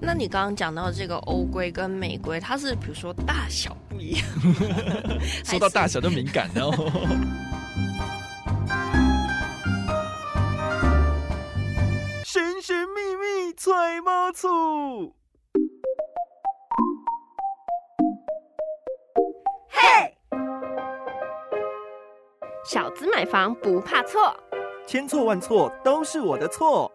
那你刚刚讲到这个欧规跟美规，它是比如说大小不一样，说到大小都敏感哦。神神秘秘揣猫醋，嘿，小资买房不怕错，千错万错都是我的错。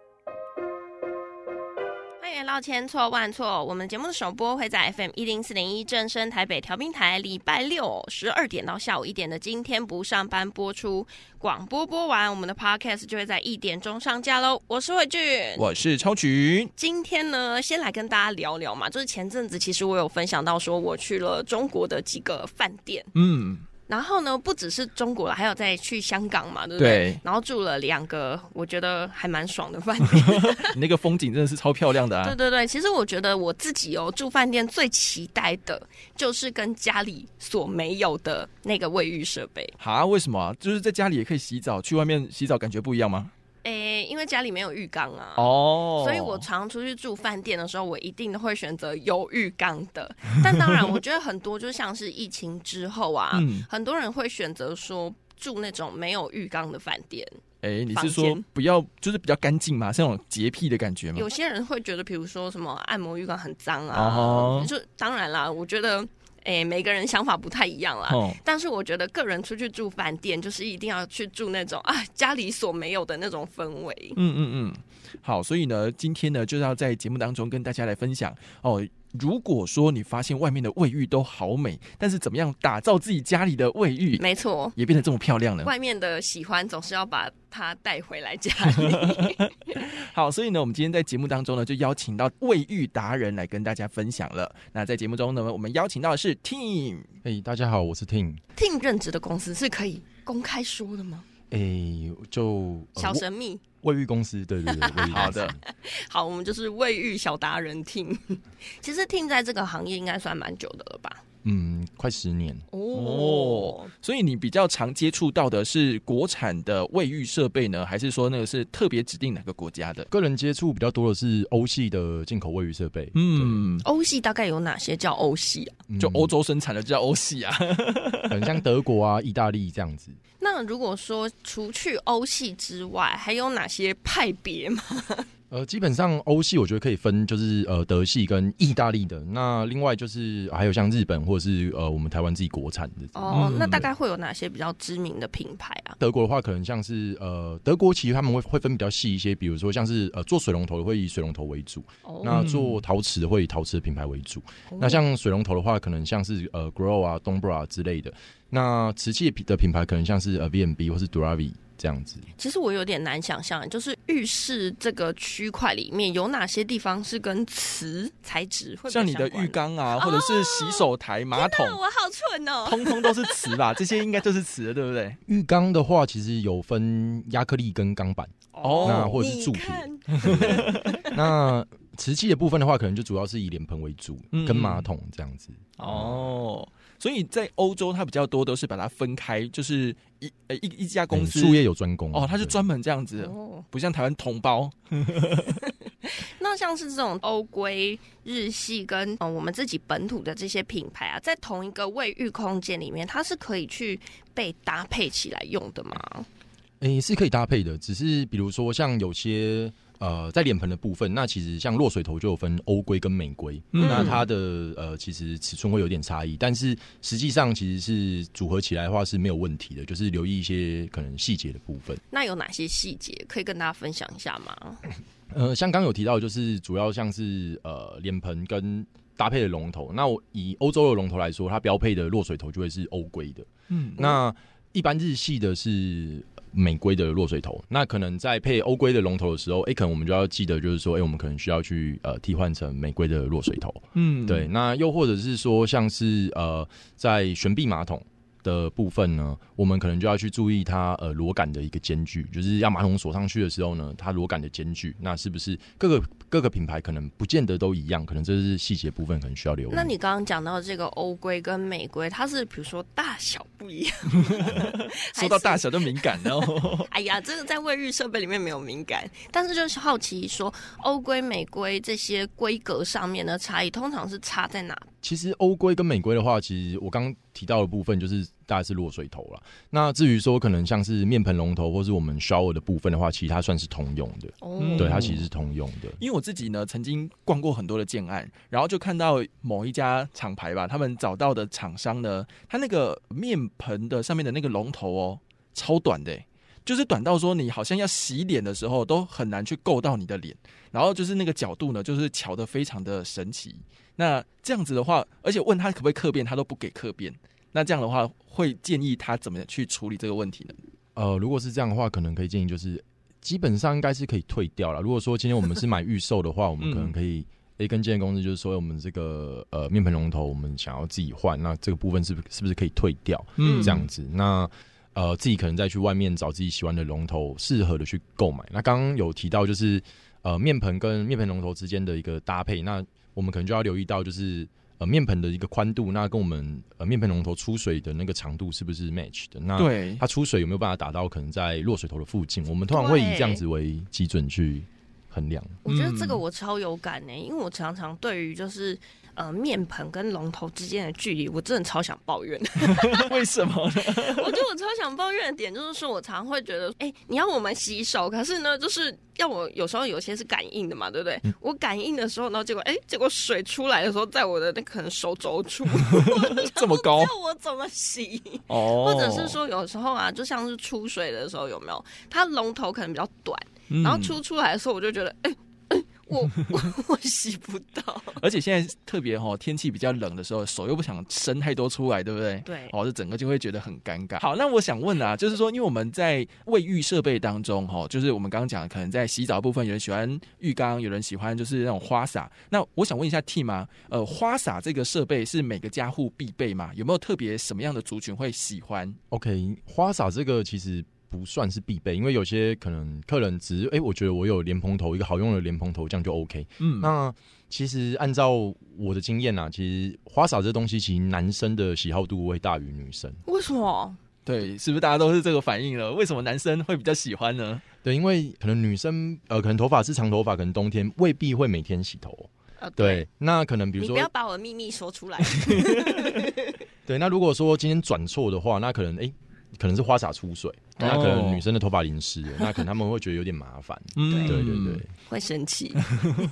欢迎来到千错万错，我们节目的首播会在 FM 一零四点一正声台北调频台，礼拜六十二点到下午一点的今天不上班播出。广播播完，我们的 Podcast 就会在一点钟上架喽。我是慧俊，我是超群。今天呢，先来跟大家聊聊嘛，就是前阵子其实我有分享到说，我去了中国的几个饭店，嗯，然后呢，不只是中国了，还有再去香港嘛，对不对？对然后住了两个，我觉得还蛮爽的饭店。你那个风景真的是超漂亮的啊！对对对，其实我觉得我自己哦，住饭店最期待的就是跟家里所没有的那个卫浴设备。哈，为什么啊？就是在家里也可以洗澡，去外面洗澡感觉不一样吗？诶，因为家里没有浴缸啊。哦，所以我常出去住饭店的时候，我一定都会选择有浴缸的。但当然，我觉得很多就像是疫情之后啊，嗯很多人会选择说住那种没有浴缸的饭店。哎，你是说不要就是比较干净嘛，是那种洁癖的感觉吗？有些人会觉得，比如说什么按摩浴缸很脏啊，哦就当然啦，我觉得，诶、每个人想法不太一样啦。哦，但是我觉得个人出去住饭店，就是一定要去住那种啊家里所没有的那种氛围。嗯嗯嗯，好，所以呢，今天呢，就是要在节目当中跟大家来分享哦。如果说你发现外面的卫浴都好美，但是怎么样打造自己家里的卫浴没错，也变得这么漂亮了？外面的喜欢总是要把它带回来家里。好，所以呢，我们今天在节目当中呢，就邀请到卫浴达人来跟大家分享了。那在节目中呢，我们邀请到的是 Team，哎、大家好，我是 Team。Team 任职的公司是可以公开说的吗？哎、就、呃小神秘。卫浴公司，对对对，卫浴公司好的，好，我们就是卫浴小达人听。其实听在这个行业应该算蛮久的了吧？嗯，快十年。哦，所以你比较常接触到的是国产的卫浴设备呢，还是说那个是特别指定哪个国家的？个人接触比较多的是欧系的进口卫浴设备，嗯，欧系大概有哪些叫欧系啊？嗯就欧，洲生产的叫欧系啊。很像德国啊、意大利这样子。那如果说除去欧系之外，还有哪些派别吗？呃，基本上欧系我觉得可以分，就是呃德系跟意大利的。那另外就是还有像日本或者是呃我们台湾自己国产的。哦，嗯那大概会有哪些比较知名的品牌啊？德国的话，可能像是呃德国，其实他们会会分比较细一些，比如说像是呃做水龙头的会以水龙头为主，哦那做陶瓷的会以陶瓷的品牌为主。那像水龙头的话，可能像是呃 Grow 啊、Dombra 之类的。那瓷器的品牌可能像是呃 VMB 或是 Duravi 这样子。其实我有点难想象，就是浴室这个区块里面有哪些地方是跟瓷材质会比较像你的浴缸啊，或者是洗手台、马桶我好蠢哦！通通都是瓷吧？这些应该都是瓷的，对不对？浴缸的话，其实有分亚克力跟钢板。哦那或者是铸你铁 那瓷器的部分的话，可能就主要是以脸盆为主嗯，跟马桶这样子。哦，所以在欧洲，它比较多都是把它分开，就是一呃一一家公司嗯术业有专攻哦，它是对专门这样子，哦，不像台湾同胞。那像是这种欧规、日系跟呃我们自己本土的这些品牌啊，在同一个卫浴空间里面，它是可以去被搭配起来用的吗？诶、是可以搭配的，只是比如说像有些呃，在脸盆的部分，那其实像落水头就有分欧规跟美规，嗯那它的呃其实尺寸会有点差异，但是实际上其实是组合起来的话是没有问题的，就是留意一些可能细节的部分。那有哪些细节可以跟大家分享一下吗？呃，像刚刚有提到，就是主要像是呃脸盆跟搭配的龙头。那我以欧洲的龙头来说，它标配的落水头就会是欧规的。嗯，那一般日系的是美规的落水头。那可能在配欧规的龙头的时候，哎、可能我们就要记得，就是说，哎、我们可能需要去呃替换成美规的落水头。嗯对，，那又或者是说，像是呃在悬臂马桶。的部分呢，我们可能就要去注意它呃螺杆的一个间距，就是要马桶锁上去的时候呢，它螺杆的间距，那是不是各个各个品牌可能不见得都一样，可能这是细节部分可能需要留意。那你刚刚讲到这个欧规跟美规，它是比如说大小不一样，说到大小就敏感哦。哎呀，这个在卫浴设备里面没有敏感，但是就是好奇说，欧规、美规这些规格上面的差异，通常是差在哪？其实欧规跟美规的话，其实我刚提到的部分就是大概是落水头了。那至于说可能像是面盆龙头或是我们 shower 的部分的话，其实它算是通用的。哦，对，它其实是通用的。因为我自己呢，曾经逛过很多的建案，然后就看到某一家厂牌吧，他们找到的厂商呢，他那个面盆的上面的那个龙头哦，超短的，就是短到说你好像要洗脸的时候都很难去够到你的脸，然后就是那个角度呢，就是调的非常的神奇。那这样子的话，而且问他可不可以客变，他都不给客变。那这样的话，会建议他怎么去处理这个问题呢？呃，如果是这样的话，可能可以建议就是，基本上应该是可以退掉了。如果说今天我们是买预售的话，我们可能可以 A 跟建公司就是说，我们这个呃面盆龙头我们想要自己换，那这个部分是不是是不是可以退掉？嗯这样子，那呃自己可能再去外面找自己喜欢的龙头，适合的去购买。那刚刚有提到就是呃面盆跟面盆龙头之间的一个搭配，那我们可能就要留意到就是。呃，面盆的一个宽度，那跟我们呃面盆龙头出水的那个长度是不是 match 的？那对，它出水有没有办法打到可能在落水头的附近？我们通常会以这样子为基准去衡量。我觉得这个我超有感呢、因为我常常对于就是呃面盆跟龙头之间的距离，我真的超想抱怨。为什么呢？我觉得我超想抱怨的点就是说，我常会觉得，哎、你要我们洗手，可是呢，就是要我有时候有些是感应的嘛，对不对？我感应的时候呢，结果哎、结果水出来的时候，在我的那可能手肘处，这么高叫我怎么洗？哦，或者是说有时候啊，就像是出水的时候，有没有？它龙头可能比较短，嗯，然后出出来的时候，我就觉得，哎、哎 我我 我洗不到。而且现在特别哈、天气比较冷的时候，手又不想伸太多出来，对不对？对哦，这整个就会觉得很尴尬。好，那我想问啊，就是说，因为我们在卫浴设备当中，哈，就是我们刚刚讲的，可能在洗澡部分，有人喜欢浴缸，有人喜欢就是那种花洒。那我想问一下 T 吗？呃，花洒这个设备是每个家户必备吗？有没有特别什么样的族群会喜欢？OK，花洒这个其实不算是必备，因为有些可能客人只是哎、我觉得我有莲蓬头，一个好用的莲蓬头，这样就 OK。嗯，那其实按照我的经验啊，其实花洒这东西，其实男生的喜好度会大于女生。为什么？对，是不是大家都是这个反应了？为什么男生会比较喜欢呢？对，因为可能女生呃，可能头发是长头发，可能冬天未必会每天洗头。呃，对，那可能比如说你不要把我的秘密说出来。对，那如果说今天转错的话，那可能哎、可能是花洒出水，那可能女生的头发淋湿了，那可能他们会觉得有点麻烦。嗯 对对对，会生气。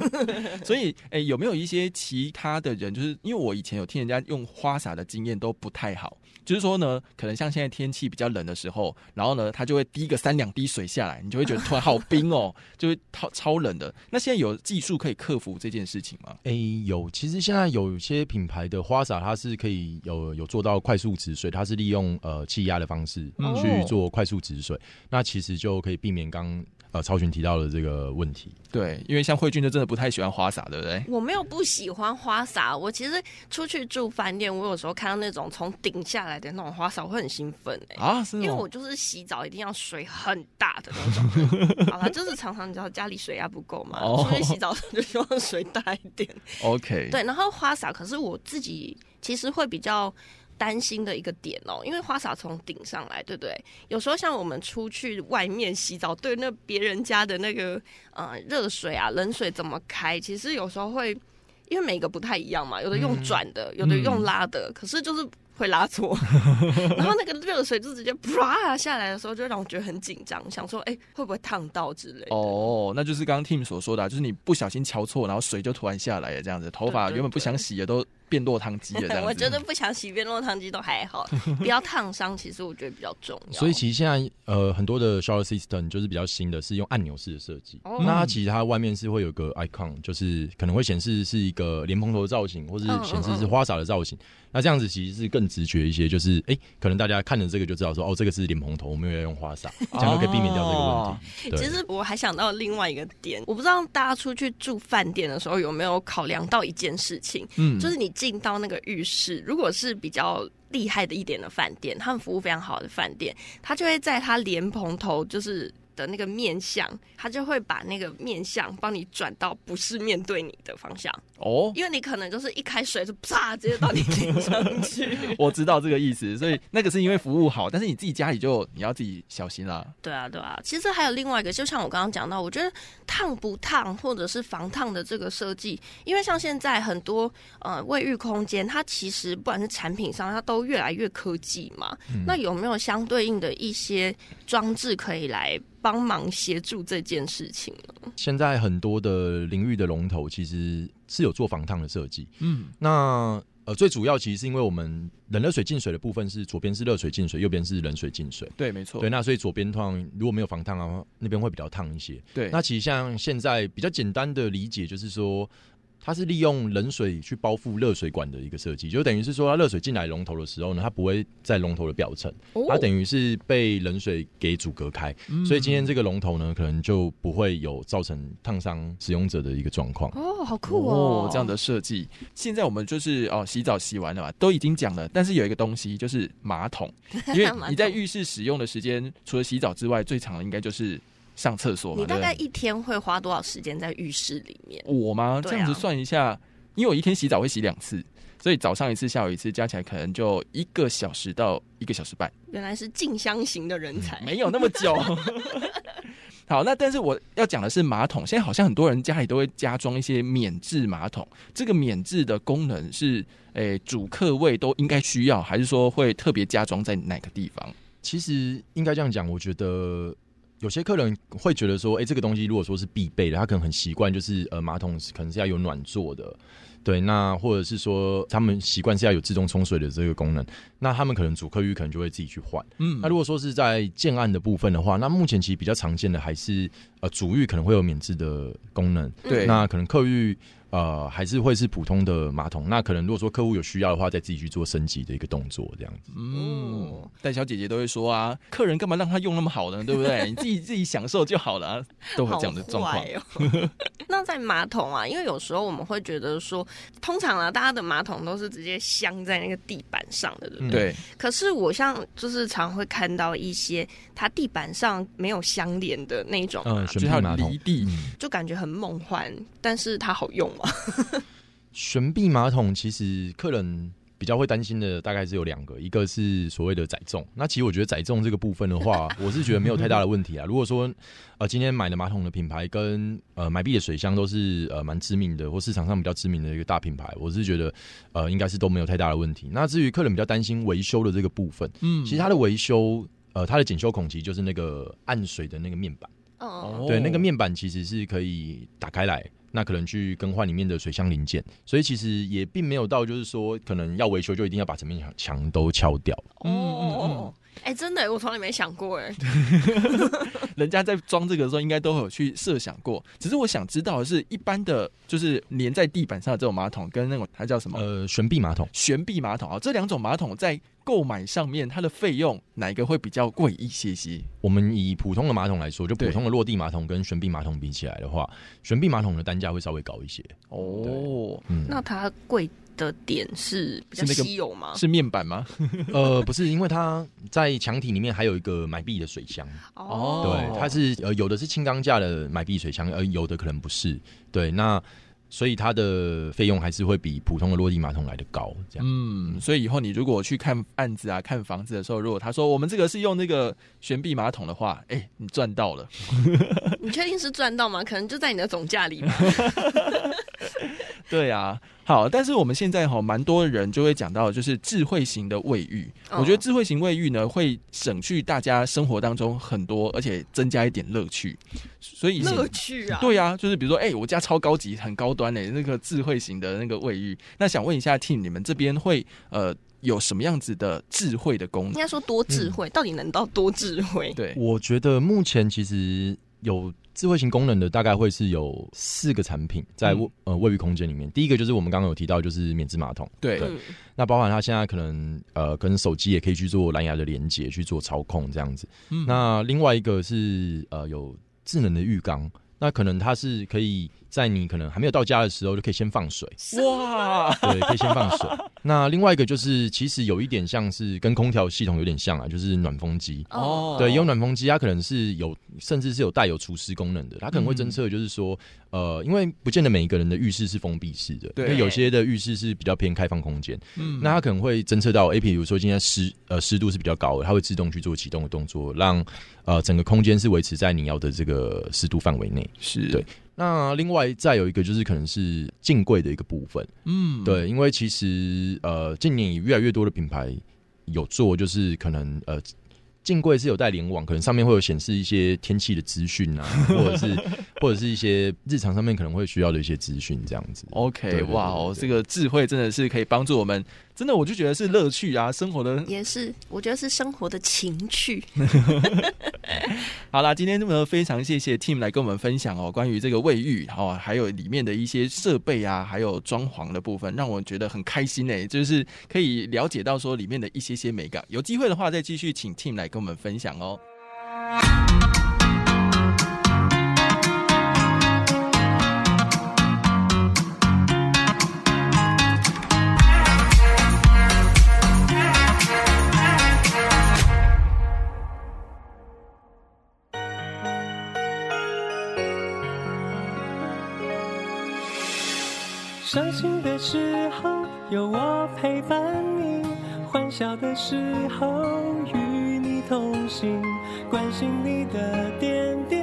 所以，哎、有没有一些其他的人，就是因为我以前有听人家用花洒的经验都不太好，就是说呢，可能像现在天气比较冷的时候，然后呢，它就会滴个三两滴水下来，你就会觉得突然好冰哦，就会超超冷的。那现在有技术可以克服这件事情吗？哎、有，其实现在有些品牌的花洒，它是可以有有做到快速止水，它是利用呃气压的方式嗯去做快速止水，那其实就可以避免刚呃超群提到的这个问题。对，因为像慧君就真的不太喜欢花洒，对不对？我没有不喜欢花洒，我其实出去住饭店，我有时候看到那种从顶下来的那种花洒，我会很兴奋哎、啊，是因为哦我就是洗澡一定要水很大的那种，好啦，就是常常你知道家里水压不够嘛，哦出去洗澡的时候就希望水大一点。OK，对，然后花洒，可是我自己其实会比较担心的一个点哦，因为花洒从顶上来，对不对？有时候像我们出去外面洗澡，对那别人家的那个呃热水啊、冷水怎么开，其实有时候会因为每个不太一样嘛，有的用转的，有的用拉的，可是就是。会拉错，然后那个热水就直接啪下来的时候，就让我觉得很紧张，想说，哎、会不会烫到之类的？哦，那就是刚刚 Tim 所说的啊、就是你不小心敲错，然后水就突然下来了，这样子，头发原本不想洗的都变落汤鸡了，这样子。我觉得不想洗变落汤鸡都还好，不要烫伤，其实我觉得比较重要。所以其实现在呃很多的 shower system 就是比较新的，是用按钮式的设计。哦那它其实它外面是会有个 icon，就是可能会显示是一个莲蓬头的造型，或是显示是花洒的造型。那这样子其实是更直觉一些，就是哎、可能大家看了这个就知道说哦，这个是莲蓬头，我们要用花洒，这样就可以避免掉这个问题。对其实我还想到另外一个点，我不知道大家出去住饭店的时候有没有考量到一件事情，嗯就是你进到那个浴室，如果是比较厉害的一点的饭店，他们服务非常好的饭店，他就会在他莲蓬头就是。的那个面相，它就会把那个面相帮你转到不是面对你的方向，哦，因为你可能就是一开水就啪直接到你脸上去。我知道这个意思，所以那个是因为服务好，但是你自己家里就你要自己小心啦。对啊，对啊，其实还有另外一个，就像我刚刚讲到，我觉得烫不烫或者是防烫的这个设计，因为像现在很多呃卫浴空间，它其实不管是产品上，它都越来越科技嘛。那有没有相对应的一些装置可以来帮忙协助这件事情呢？现在很多的淋浴的龙头其实是有做防烫的设计。嗯，那呃，最主要其实是因为我们冷热水进水的部分是左边是热水进水，右边是冷水进水。对，没错。对，那所以左边通常如果没有防烫啊，那边会比较烫一些。对，那其实像现在比较简单的理解就是说。它是利用冷水去包覆热水管的一个设计，就等于是说，它热水进来龙头的时候呢，它不会在龙头的表层，它等于是被冷水给阻隔开，所以今天这个龙头呢，可能就不会有造成烫伤使用者的一个状况。哦，好酷哦，这样的设计。现在我们就是哦，洗澡洗完了嘛，都已经讲了，但是有一个东西就是马桶，因为你在浴室使用的时间，除了洗澡之外，最长的应该就是。上厕所，你大概一天会花多少时间在浴室里面？我吗？这样子算一下，因为我一天洗澡会洗两次，所以早上一次，下午一次，加起来可能就一个小时到一个小时半。原来是静香型的人才，没有那么久。好，那但是我要讲的是马桶，现在好像很多人家里都会加装一些免治马桶。这个免治的功能是，诶，主客位都应该需要，还是说会特别加装在哪个地方？其实应该这样讲，我觉得。有些客人会觉得说，哎，这个东西如果说是必备的，他可能很习惯，就是呃，马桶可能是要有暖座的，对，那或者是说他们习惯是要有自动冲水的这个功能，那他们可能主客浴可能就会自己去换。嗯，那如果说是在建案的部分的话，那目前其实比较常见的还是呃主浴可能会有免治的功能，对，那可能客浴。呃，还是会是普通的马桶。那可能如果说客户有需要的话，再自己去做升级的一个动作，这样子。嗯，但小姐姐都会说啊，客人干嘛让他用那么好呢？对不对？你自己自己享受就好了，都会这样的状况。那在马桶啊，因为有时候我们会觉得说，通常啊，大家的马桶都是直接镶在那个地板上的，对不对？可是我像就是常会看到一些它地板上没有相连的那种，嗯，就它离地，就感觉很梦幻，但是它好用吗。悬臂马桶其实客人比较会担心的大概是有两个，一个是所谓的载重。那其实我觉得载重这个部分的话，我是觉得没有太大的问题啊。如果说呃今天买的马桶的品牌跟呃买币的水箱都是呃蛮知名的或市场上比较知名的一个大品牌，我是觉得呃应该是都没有太大的问题。那至于客人比较担心维修的这个部分，嗯，其实它的维修呃它的检修孔其实就是那个暗水的那个面板，哦，对，那个面板其实是可以打开来。那可能去更换里面的水箱零件，所以其实也并没有到就是说可能要维修就一定要把整面墙墙都敲掉。哦，哎，真的，我从来没想过哎。人家在装这个的时候，应该都有去设想过。只是我想知道的是，一般的就是粘在地板上的这种马桶，跟那种它叫什么？呃，悬臂马桶。悬臂马桶啊，这两种马桶在。购买上面它的费用哪一个会比较贵一些些？我们以普通的马桶来说，就普通的落地马桶跟悬臂马桶比起来的话，悬臂马桶的单价会稍微高一些。哦，那它贵的点是比较稀有吗？是面板吗？呃，不是，因为它在墙体里面还有一个买币的水箱。哦，对，它是呃有的是轻钢架的买币水箱，而有的可能不是。对，那。所以它的费用还是会比普通的落地马桶来的高，这样。嗯，所以以后你如果去看案子啊、看房子的时候，如果他说我们这个是用那个悬臂马桶的话，哎，你赚到了。你确定是赚到吗？可能就在你的总价里吧。对啊，好，但是我们现在哈，蛮多人就会讲到，就是智慧型的卫浴。我觉得智慧型卫浴呢，会省去大家生活当中很多，而且增加一点乐趣。所以乐趣啊，对啊，就是比如说，哎，我家超高级、很高端的那个智慧型的那个卫浴。那想问一下，T，你们这边会呃有什么样子的智慧的功能？应该说多智慧，到底能到多智慧？对，我觉得目前其实有。智慧型功能的大概会是有四个产品在卫呃卫浴空间里面。第一个就是我们刚刚有提到，就是免治马桶。对，那包含它现在可能呃跟手机也可以去做蓝牙的连接去做操控这样子。那另外一个是呃有智能的浴缸，那可能它是可以在你可能还没有到家的时候，就可以先放水。哇，对，可以先放水。那另外一个就是，其实有一点像是跟空调系统有点像啊，就是暖风机。哦，对，有暖风机，它可能是有，甚至是有带有除湿功能的。它可能会侦测，就是说，呃，因为不见得每一个人的浴室是封闭式的，对因为有些的浴室是比较偏开放空间。嗯那它可能会侦测到，诶，比如说今天湿呃湿度是比较高的，它会自动去做启动的动作，让呃整个空间是维持在你要的这个湿度范围内。是对那另外再有一个就是可能是镜柜的一个部分，嗯，对，因为其实呃近年也越来越多的品牌有做，就是可能呃。镜柜是有带联网，可能上面会有显示一些天气的资讯啊，或者是或者是一些日常上面可能会需要的一些资讯，这样子。OK，哇哦，这个智慧真的是可以帮助我们，真的我就觉得是乐趣啊，生活的。也是，我觉得是生活的情趣。好啦，今天呢非常谢谢 Team 来跟我们分享哦，关于这个卫浴哦，还有里面的一些设备啊，还有装潢的部分，让我觉得很开心呢，就是可以了解到说里面的一些些美感。有机会的话，再继续请 Team 来跟我们分享哦。伤心的时候有我陪伴你，欢笑的时候与你同行，关心你的点滴